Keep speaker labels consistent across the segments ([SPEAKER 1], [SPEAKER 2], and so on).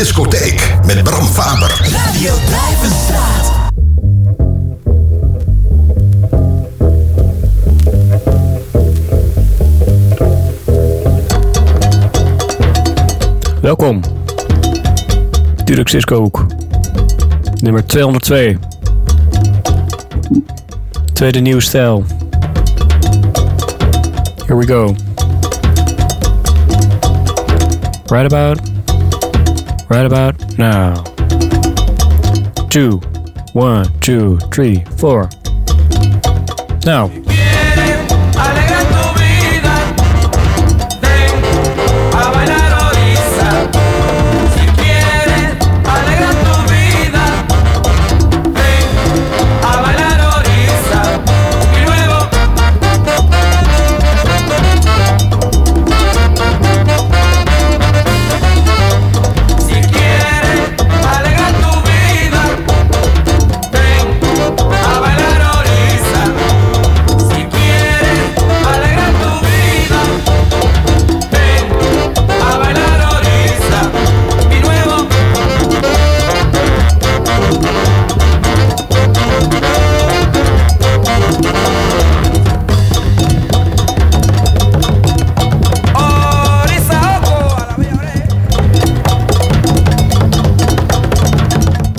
[SPEAKER 1] discotheek met Bram Faber.
[SPEAKER 2] Radio Blijvenstraat.
[SPEAKER 3] Welkom. Turk Cisco Hoek. Nummer 202. Tweede nieuwe stijl. Here we go. Right about right about now. Two, one, two, three, four. Now.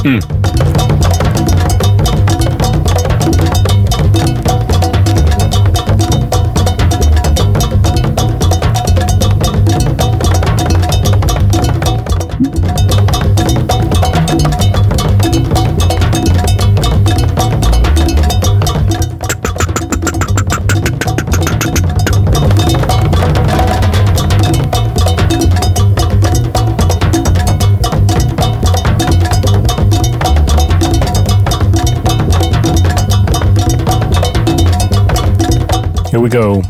[SPEAKER 3] Mm. go.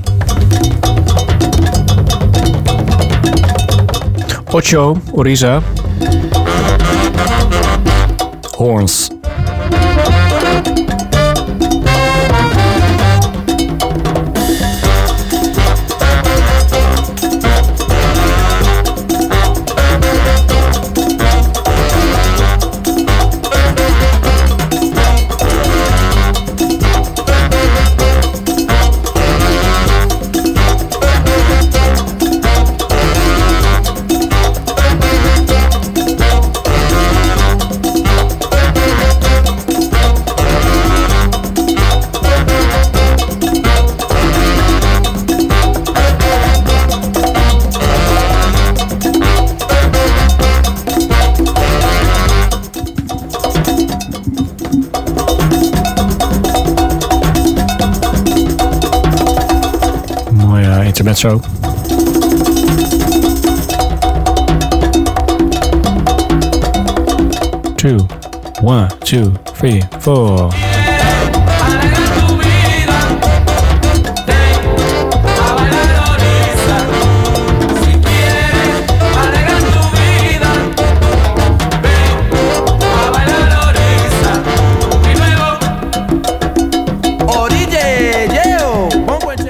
[SPEAKER 3] Ocho, Oriza. show. Two, one, two, three, four.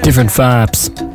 [SPEAKER 3] different vibes.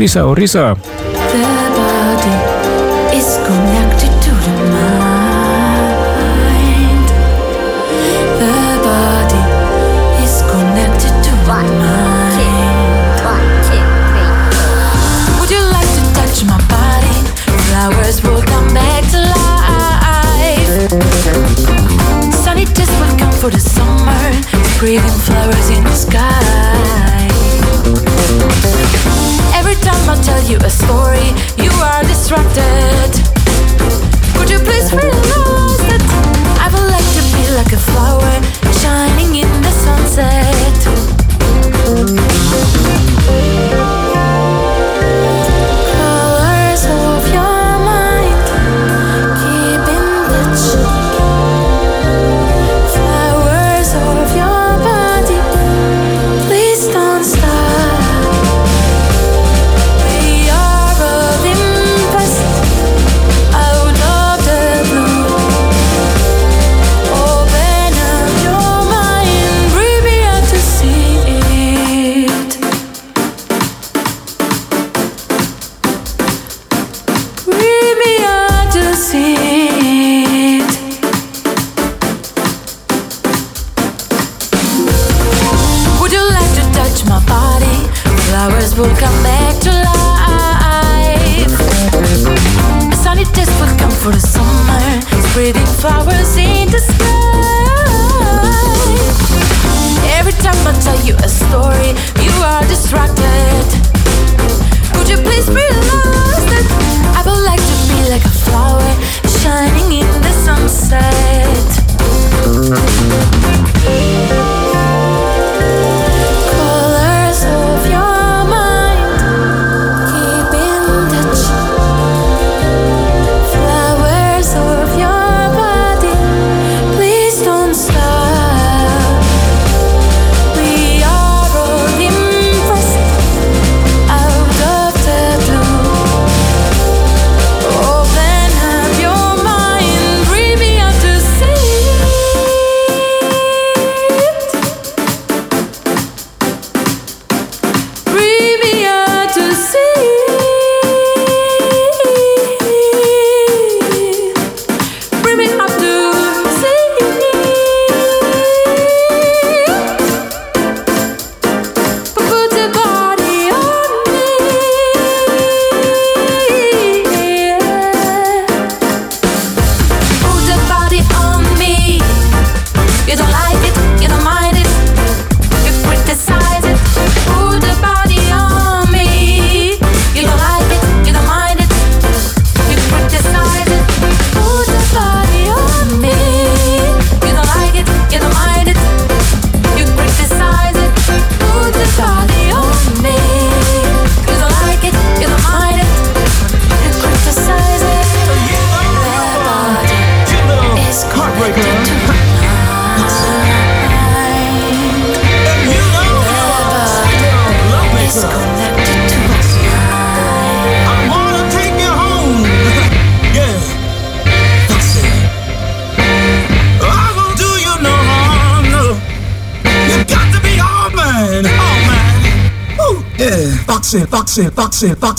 [SPEAKER 3] Risa, o Risa.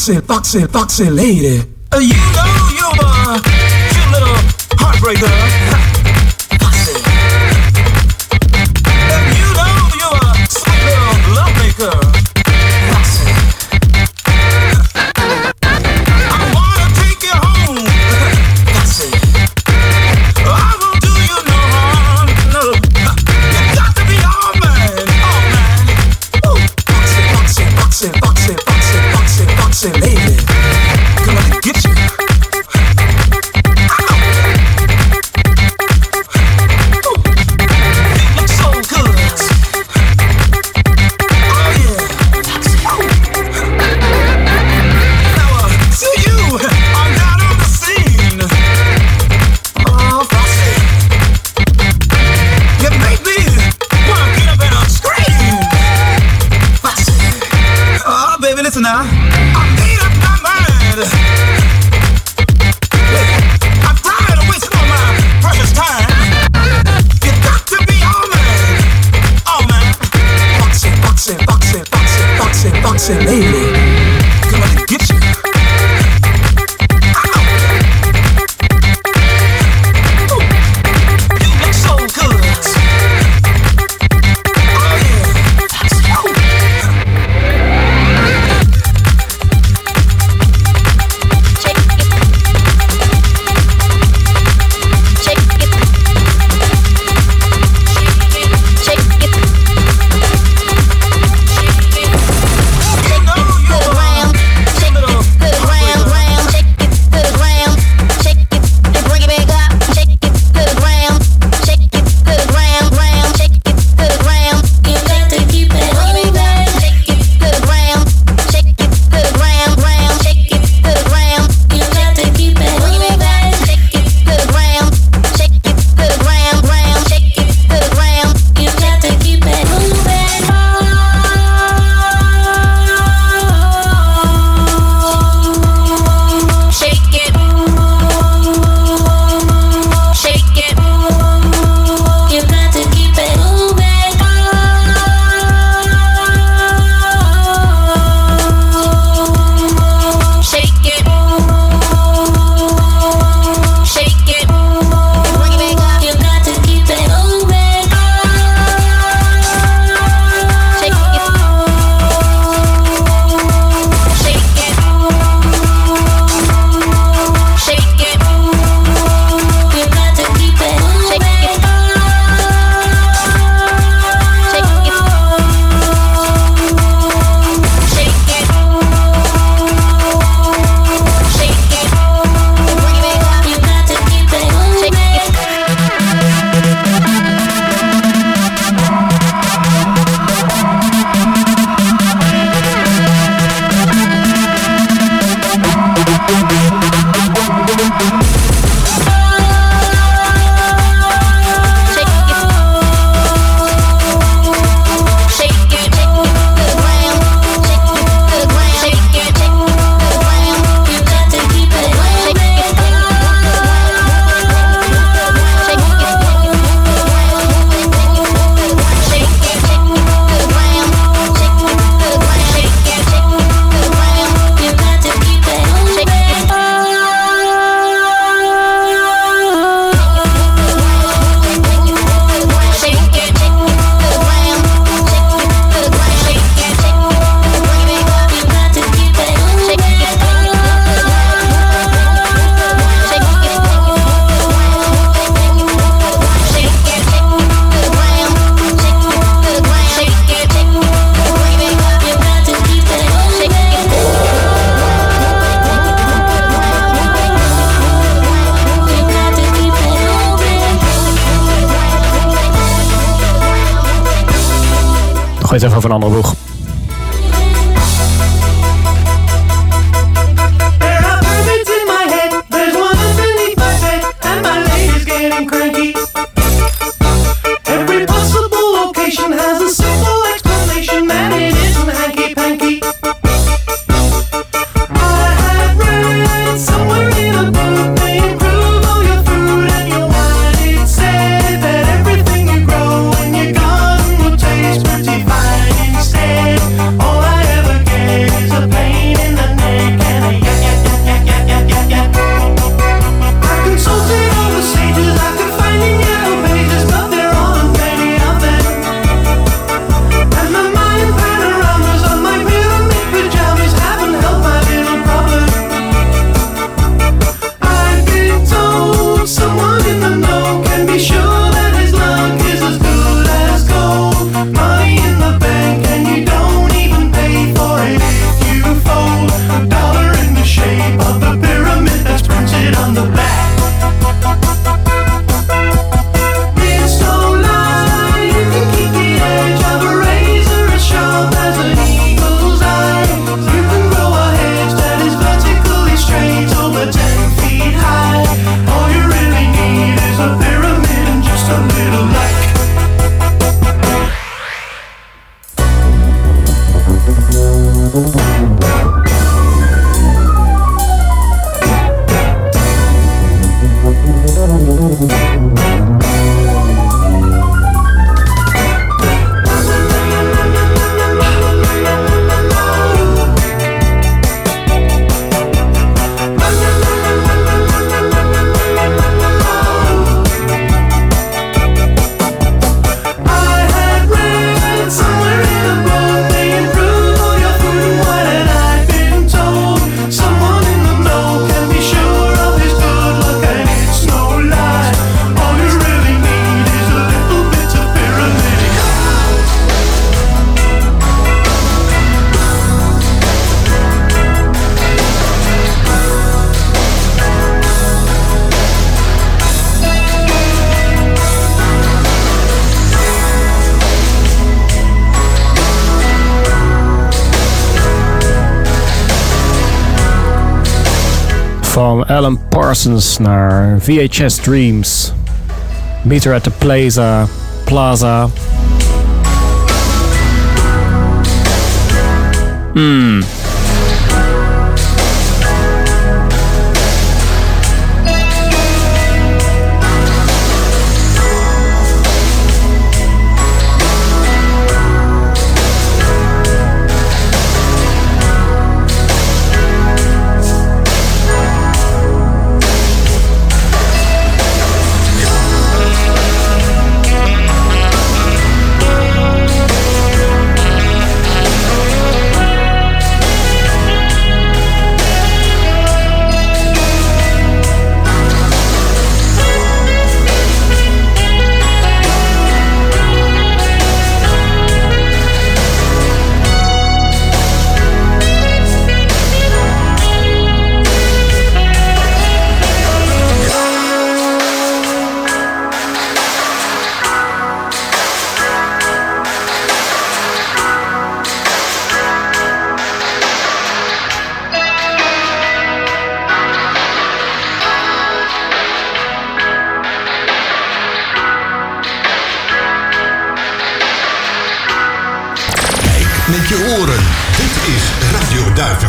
[SPEAKER 3] Boxy, boxy toxic lady. You know you're a, little heartbreaker.
[SPEAKER 4] Parsons naar VHS Dreams. Meet her at the Plaza. Plaza. Hmm.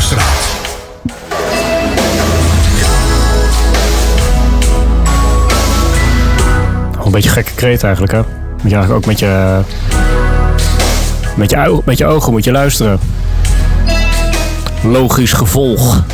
[SPEAKER 5] Kerkstraat.
[SPEAKER 4] Een beetje gekke kreet eigenlijk, hè? Moet je eigenlijk ook met je, met je, met je ogen moet je luisteren. Logisch gevolg.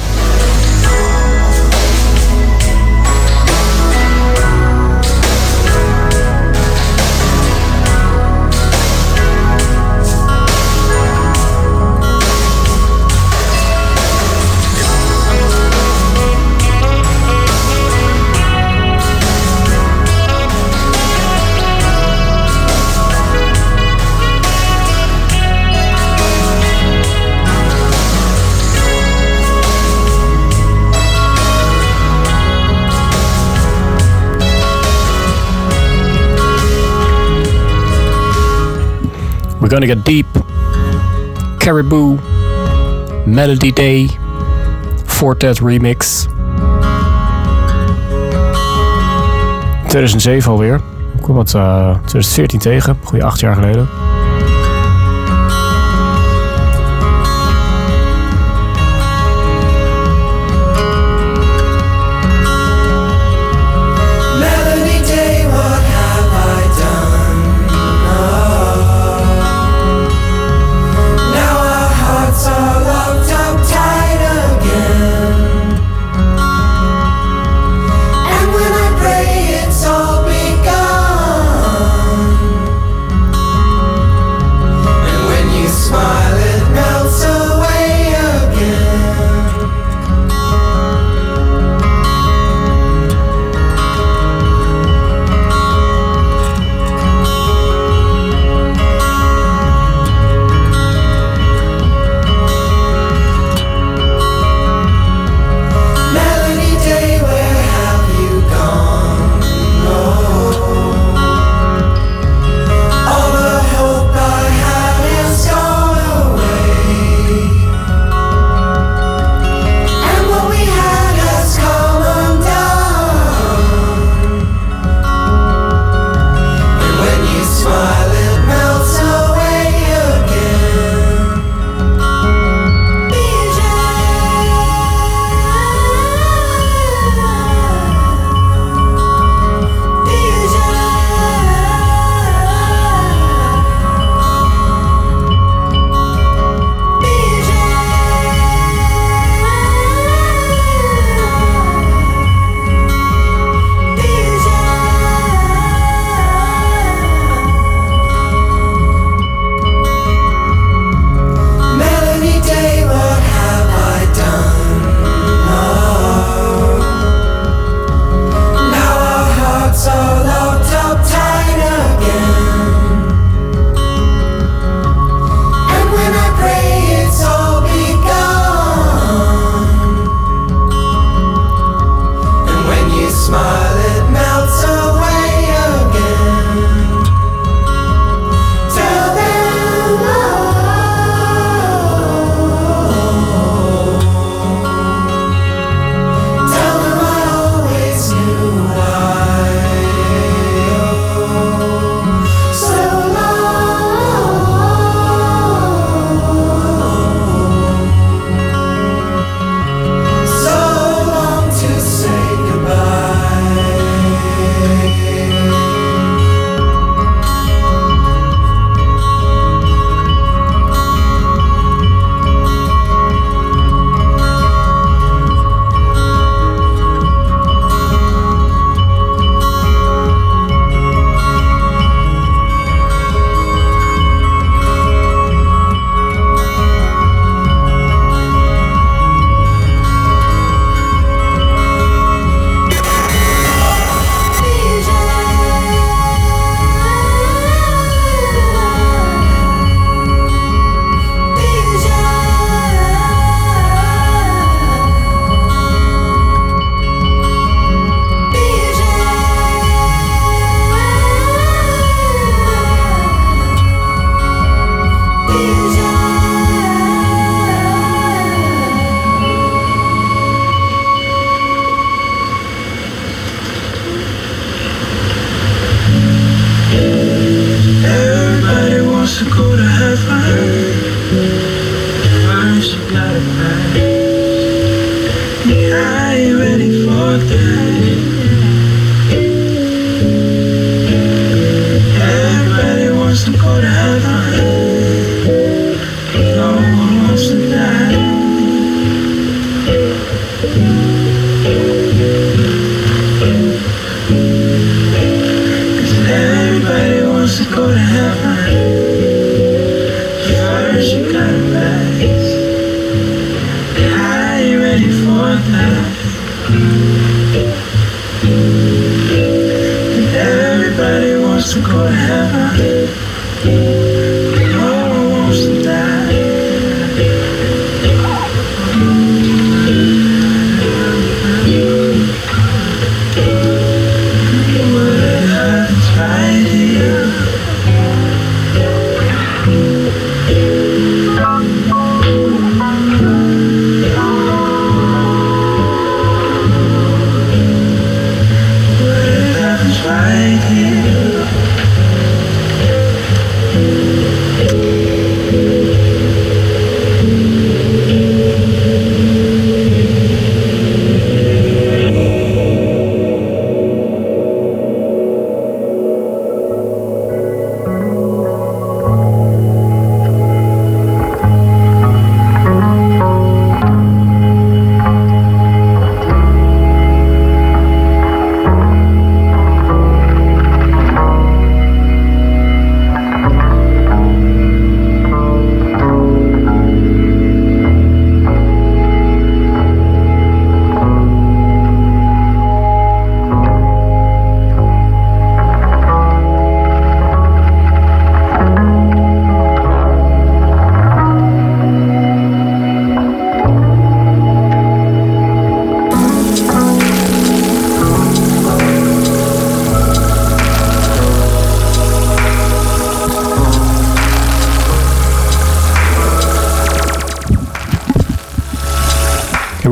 [SPEAKER 6] We're Gonna Get Deep, Caribou, Melody Day, Fortet Remix. 2007 alweer. Ik kom wat eh, 2014 tegen, goede acht jaar geleden.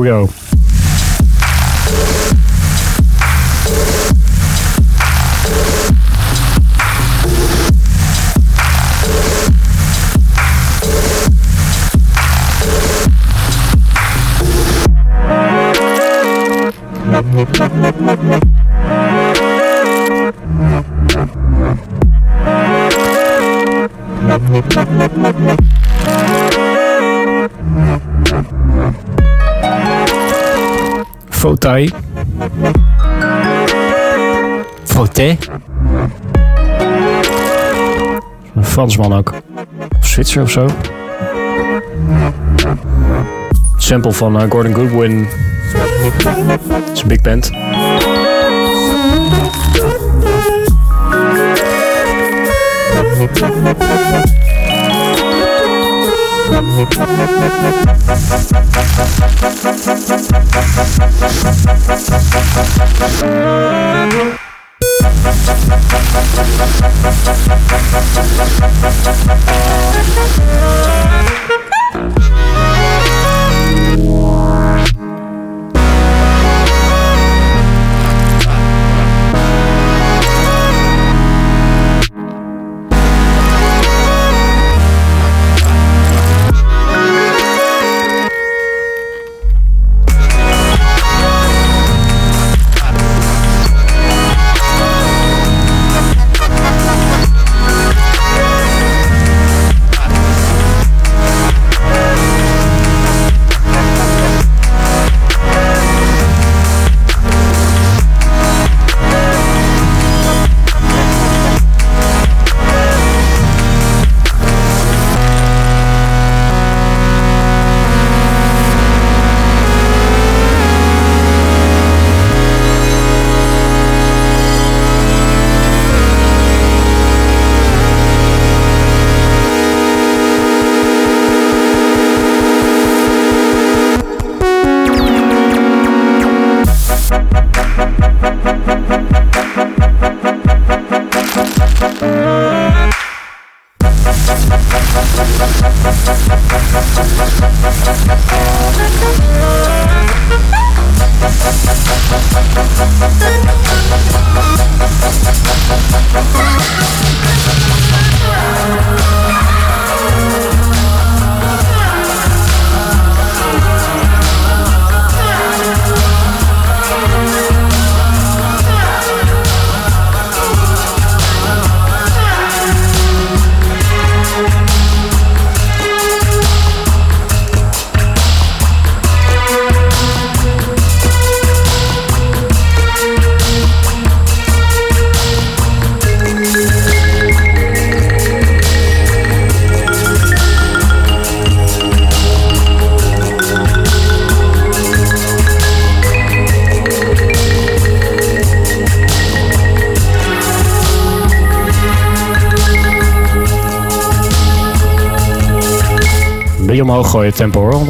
[SPEAKER 7] go.
[SPEAKER 4] Fauteuil. Een Fransman ook. Of Zwitser of zo. Sample van eh, Gordon Goodwin. Het is een big band.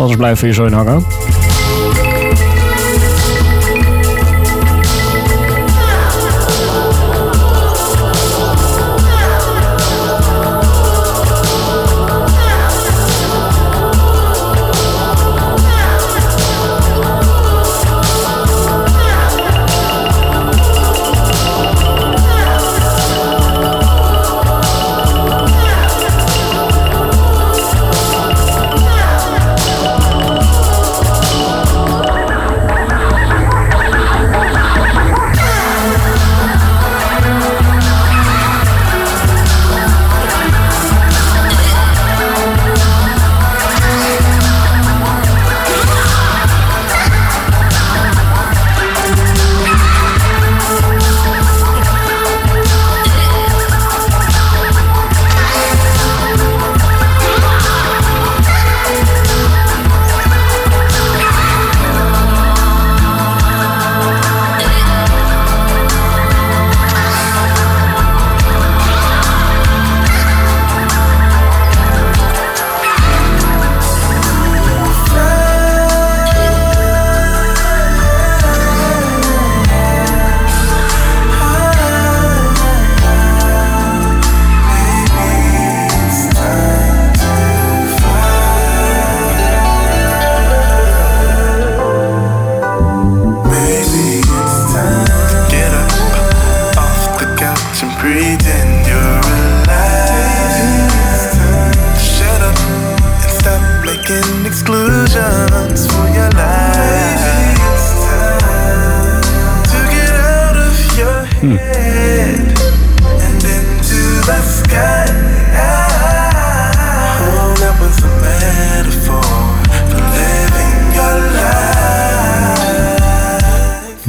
[SPEAKER 4] Anders blijven we hier zo in hangen.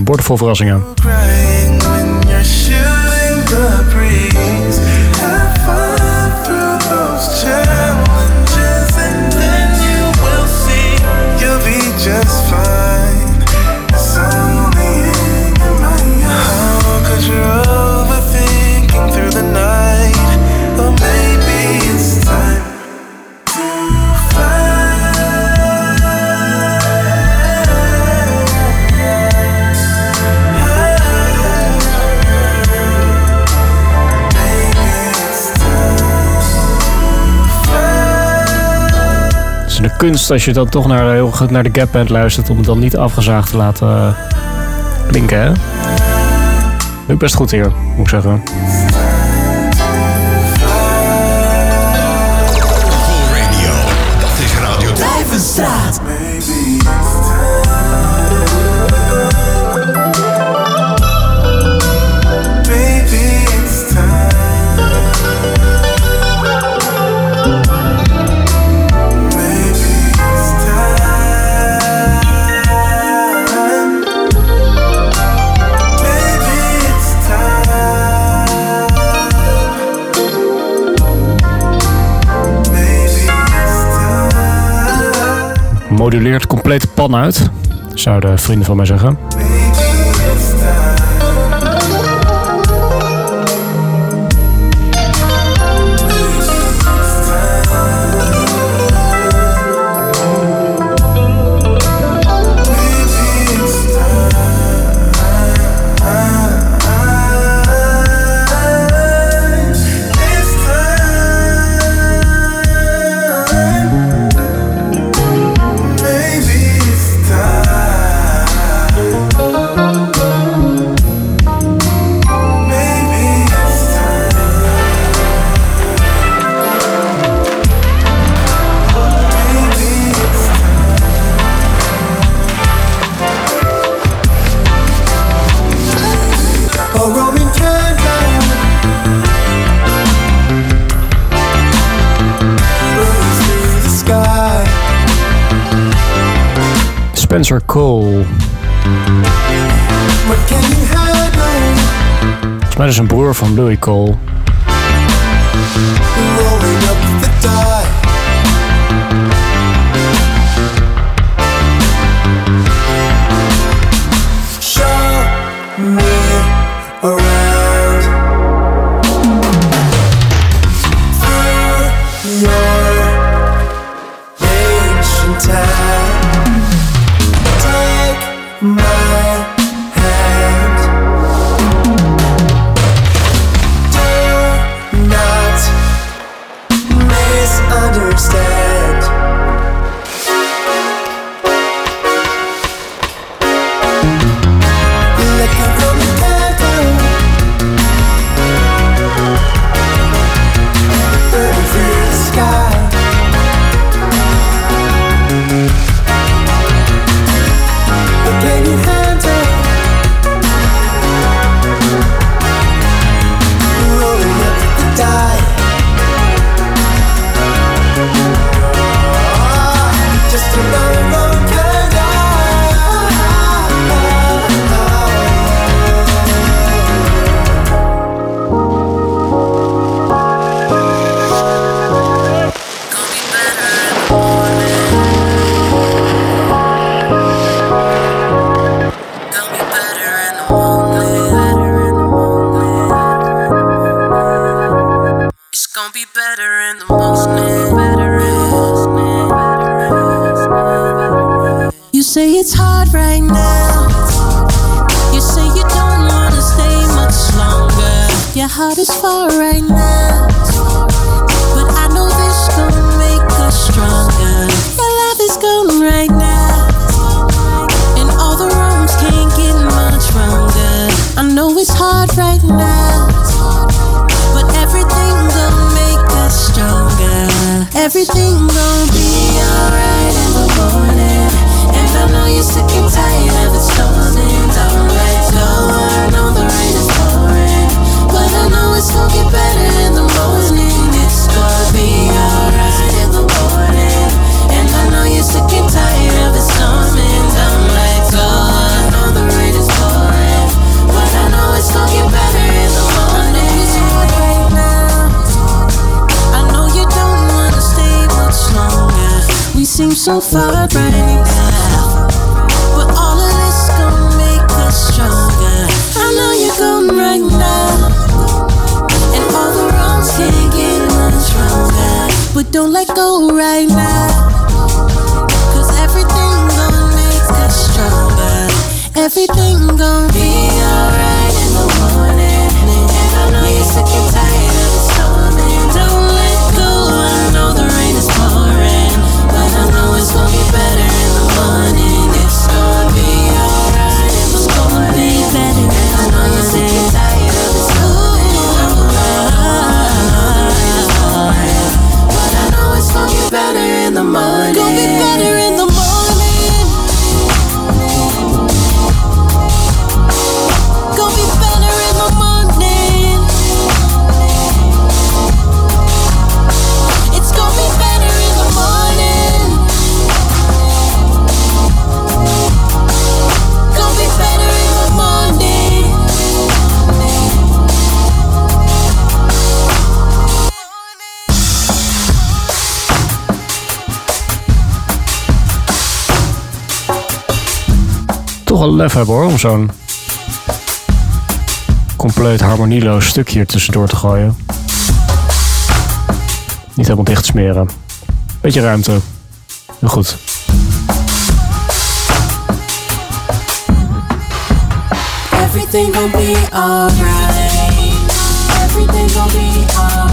[SPEAKER 5] bord verrassingen. kunst als je dan toch naar, heel goed naar de Gap Band luistert om het dan niet afgezaagd te laten eh, klinken. Hè? Best goed hier, moet ik zeggen.
[SPEAKER 1] Radio, dat is Radio
[SPEAKER 5] moduleert compleet pan uit, zouden vrienden van mij zeggen. is een broer van Louis Cole.
[SPEAKER 8] don't
[SPEAKER 3] let go right now. Cause everything gon' make us stronger. Everything gon' be alright in the morning. And I know you're sick and tired.
[SPEAKER 4] Een lef hebben hoor, om zo'n compleet harmonieloos stukje tussendoor te gooien. Niet helemaal dicht smeren. Beetje ruimte. Heel goed.
[SPEAKER 3] Gonna be gonna be.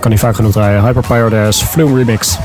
[SPEAKER 4] Kan niet vaak genoeg draaien. Hyper PyroDas, Flume Remix.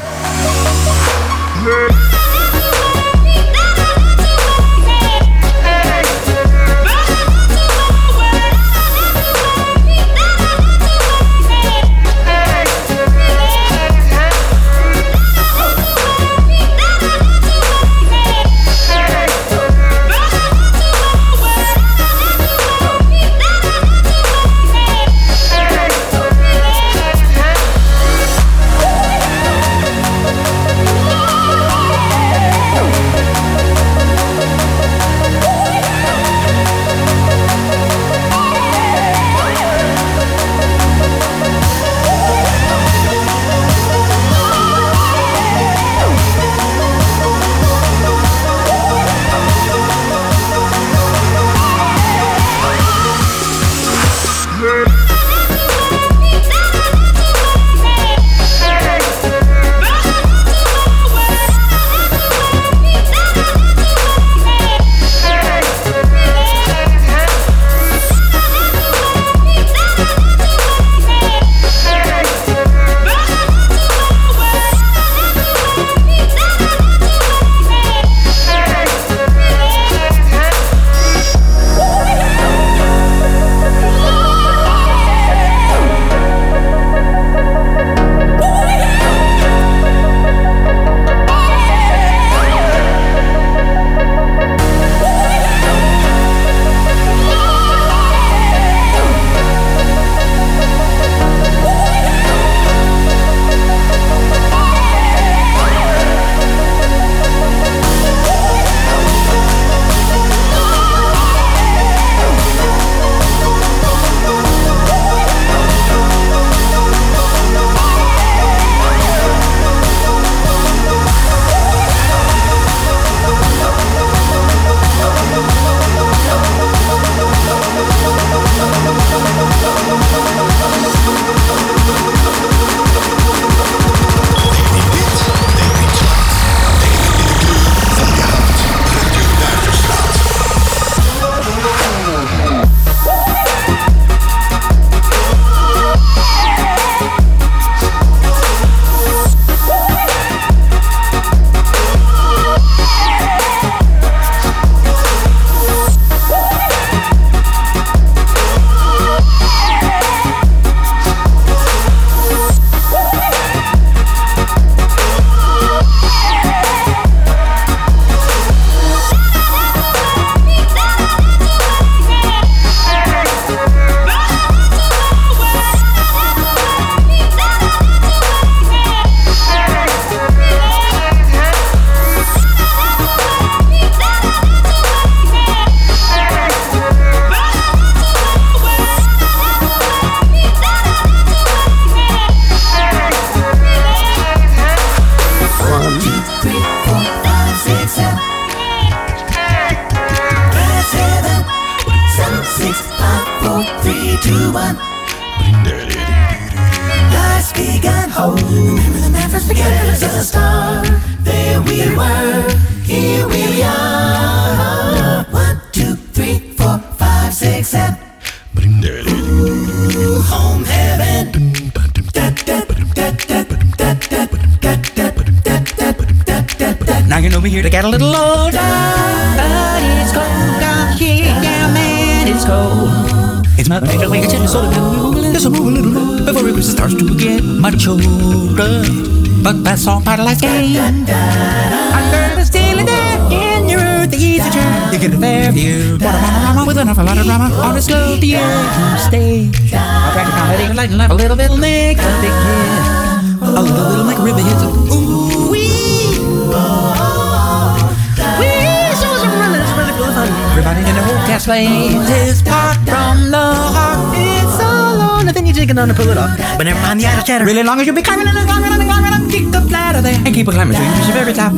[SPEAKER 9] In the whole his part from the heart. It's so and then you take it on and pull it off. But never mind the outer chatter. Really long as you'll be climbing and climbing and climbing and kick the ladder there and keep a climbing till you reach the very top.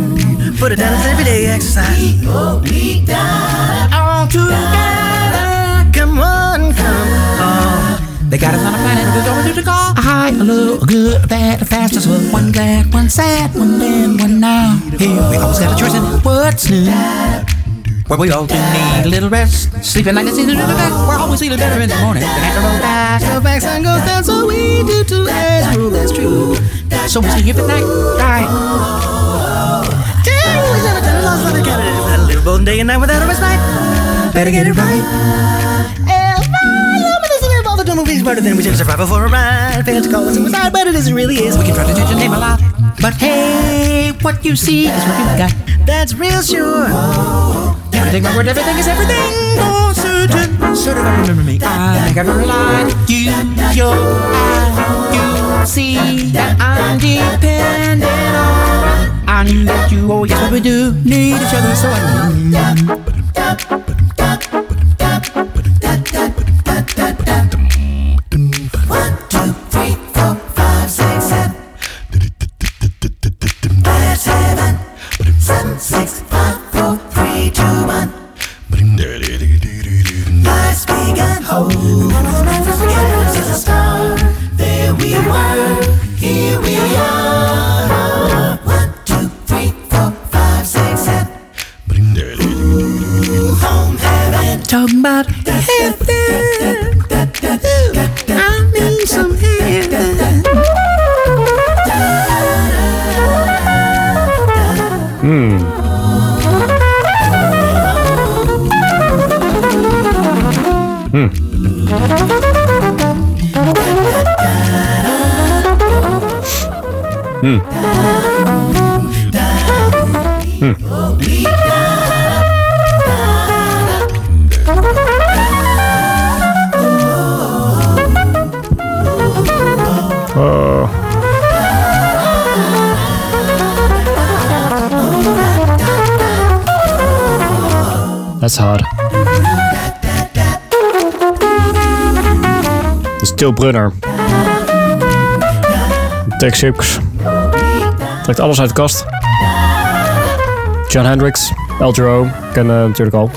[SPEAKER 9] Put it down as everyday exercise. People be down. All together, come on, come on. They got us on a planet with over to call. A high, a low, a good, a bad, a fast, slow. One glad, one sad, one then, one now. Here we always got a choice in what's new. Where we all do need a little rest. Sleeping like it's in the best. We're always feeling better in the morning. Then after back, go back, sun goes down. So we do too. As a rule, that's true. So we sleep at night. Right. Damn, we never done a lost other candidate. Had a little bone day and night without a rest night. Better get it right. If I am this live all the dumb movies better than we should survive for a ride. Fans call it suicide, but it isn't really is. We can try to change the name a lot. But hey, what you see is what you got. That's real sure. Everything, my word, everything is everything. Oh, certain, certain, I remember me. I make every line. You, your eye, you see that I'm dependent on. I that you, oh yes, what we do need each other, so I. Talking about heaven.
[SPEAKER 4] That's hard. De Stil Brunner. Tex Hicks. Trekt alles uit de kast. John Hendricks. El Giro. Kennen natuurlijk al.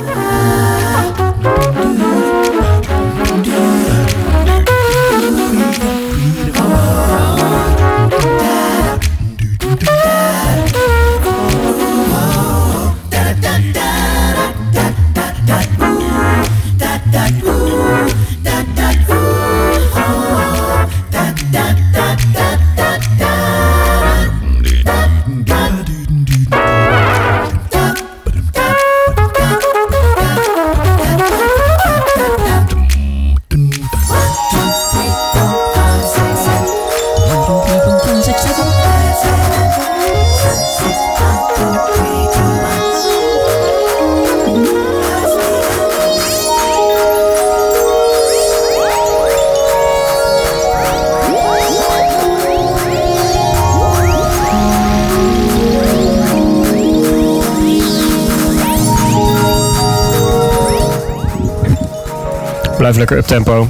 [SPEAKER 4] Blijf lekker up tempo.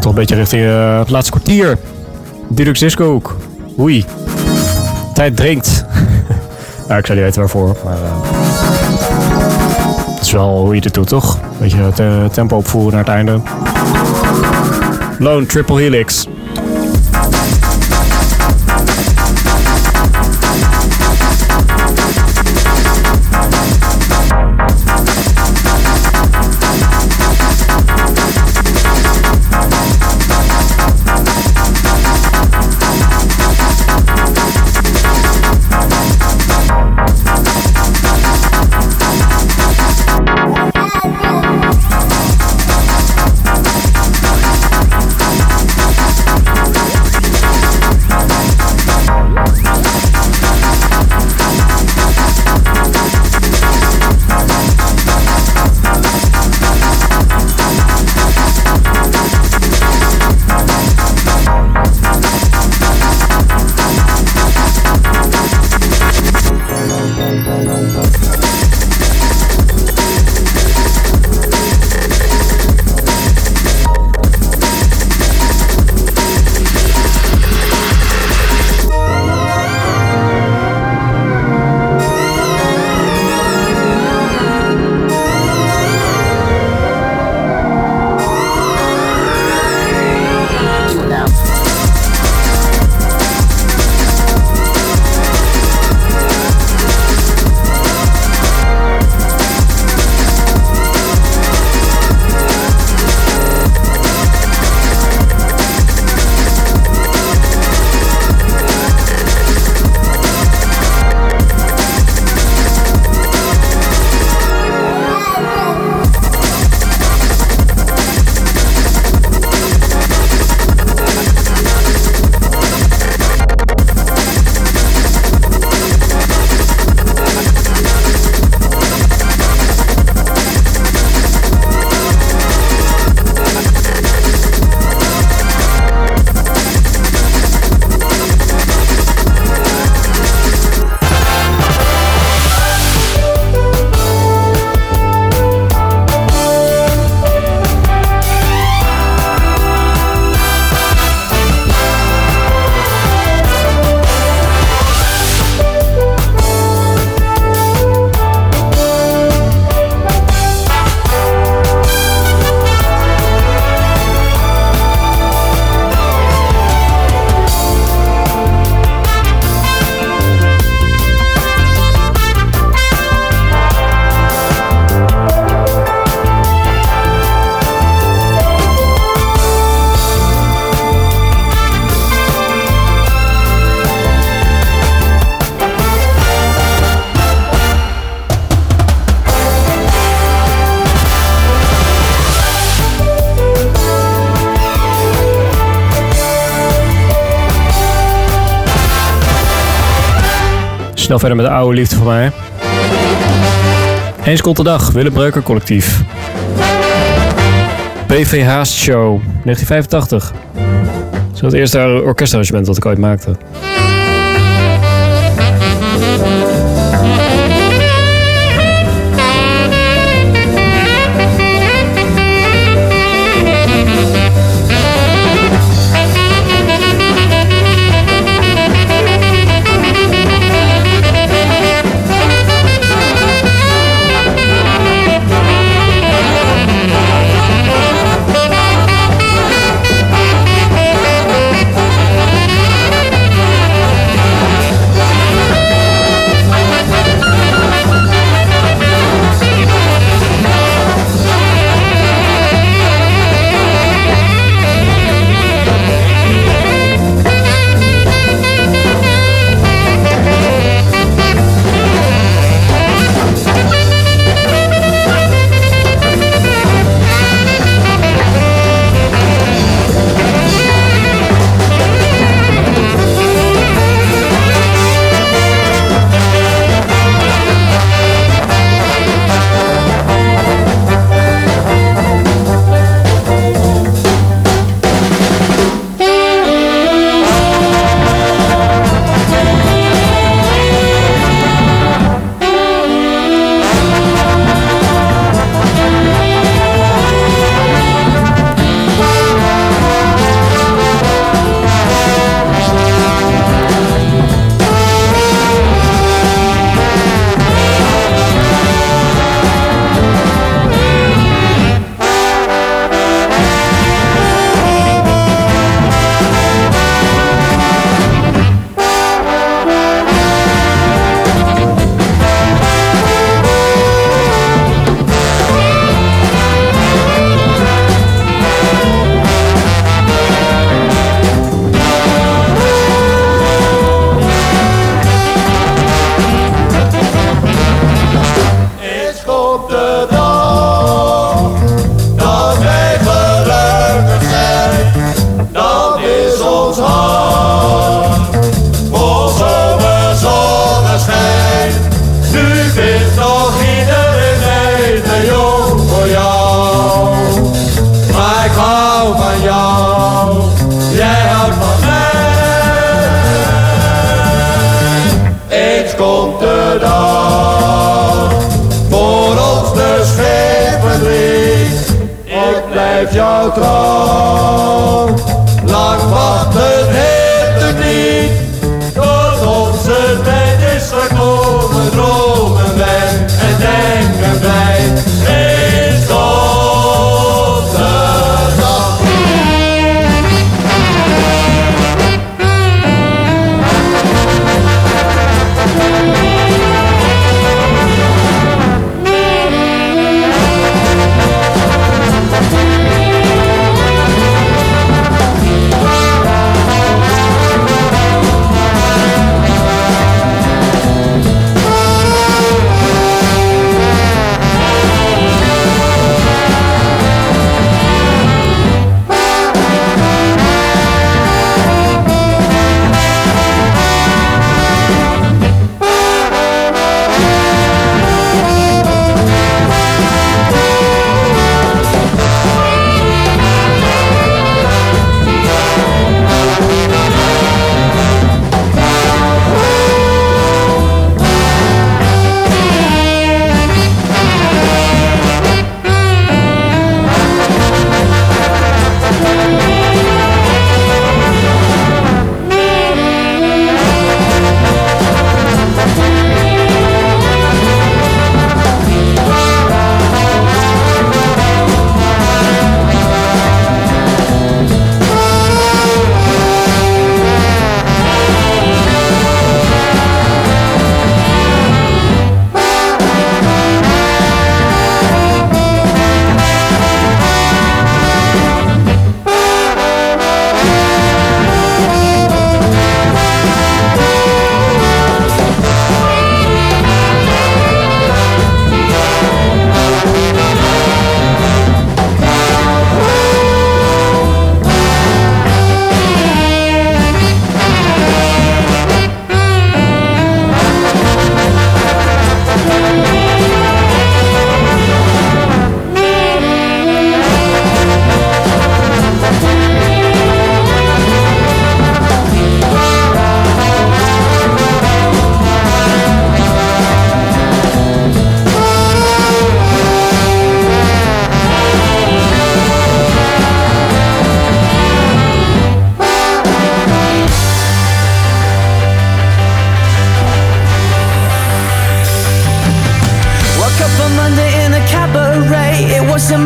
[SPEAKER 4] Toch een beetje richting eh, het laatste kwartier. Deluxe Disco ook. Oei. Tijd dringt. ja, ik zou niet weten waarvoor. Maar, eh, het is wel hoe je dit doet, toch? Weet je, het eh, tempo opvoeren naar het einde. Lone Triple Helix. Snel verder met de oude liefde van mij. Eens komt de dag, Willem Breuker collectief. PV Haast Show, 1985. Dat is het eerste orkestarrangement dat ik ooit maakte.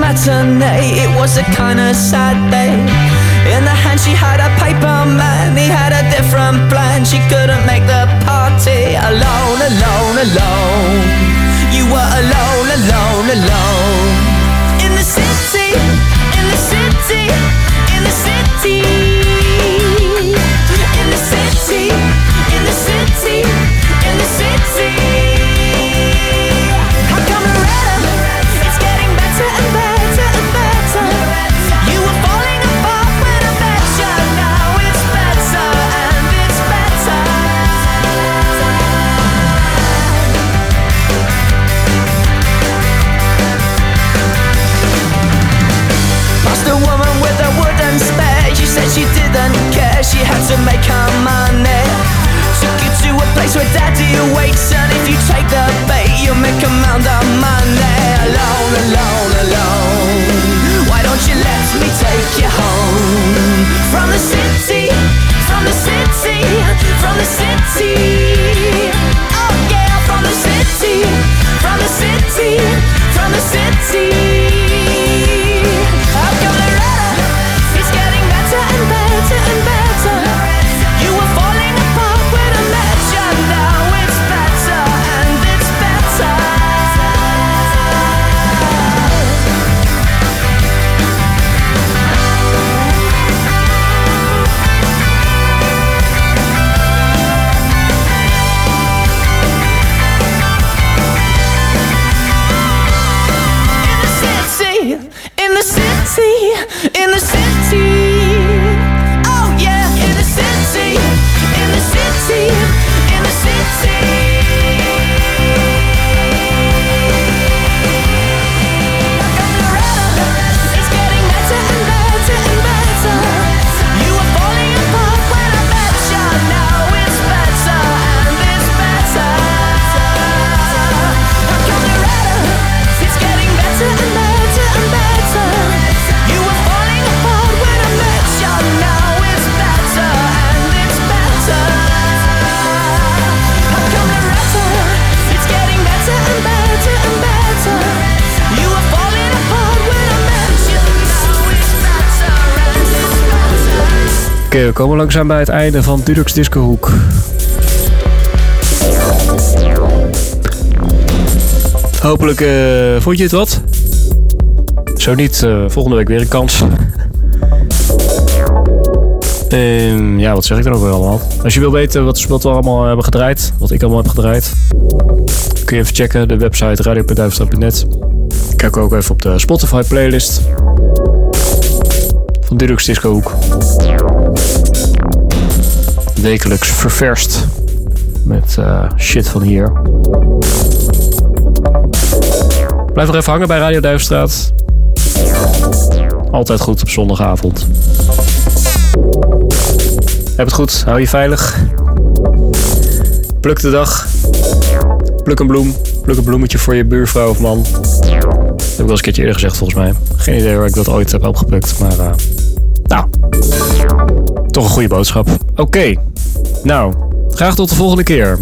[SPEAKER 10] Matinee. It was a kind of sad day. In the hand she had a paper man. He had a different plan. She couldn't make the party alone, alone, alone. You were alone, alone, alone. Didn't care. She had to make her money. Took you to a place where daddy waits. And if you take the bait, you'll make a mound of money. Alone, alone, alone. Why don't you let me take you home? From the city, from the city, from the city. Oh yeah, from the city, from the city, from the city.
[SPEAKER 4] to we komen langzaam bij het einde van Dudux Discohoek. Hopelijk eh, vond je het wat. Zo niet, eh, volgende week weer een kans. Ehm, ja, wat zeg ik dan ook weer allemaal? Als je wil weten wat, wat we allemaal hebben gedraaid, wat ik allemaal heb gedraaid, kun je even checken de website radio.duivenstraat.net. Kijk ook even op de Spotify playlist van Dudux Discohoek. Wekelijks ververst met eh, shit van hier. Blijf nog even hangen bij Radio Duifstraat. Altijd goed op zondagavond. Heb het goed, hou je veilig. Pluk de dag. Pluk een bloem. Pluk een bloemetje voor je buurvrouw of man. Dat heb ik wel eens een keertje eerder gezegd volgens mij. Geen idee waar ik dat ooit heb opgeplukt. Maar eh, nou, toch een goede boodschap. Oké, nou, graag tot de volgende keer.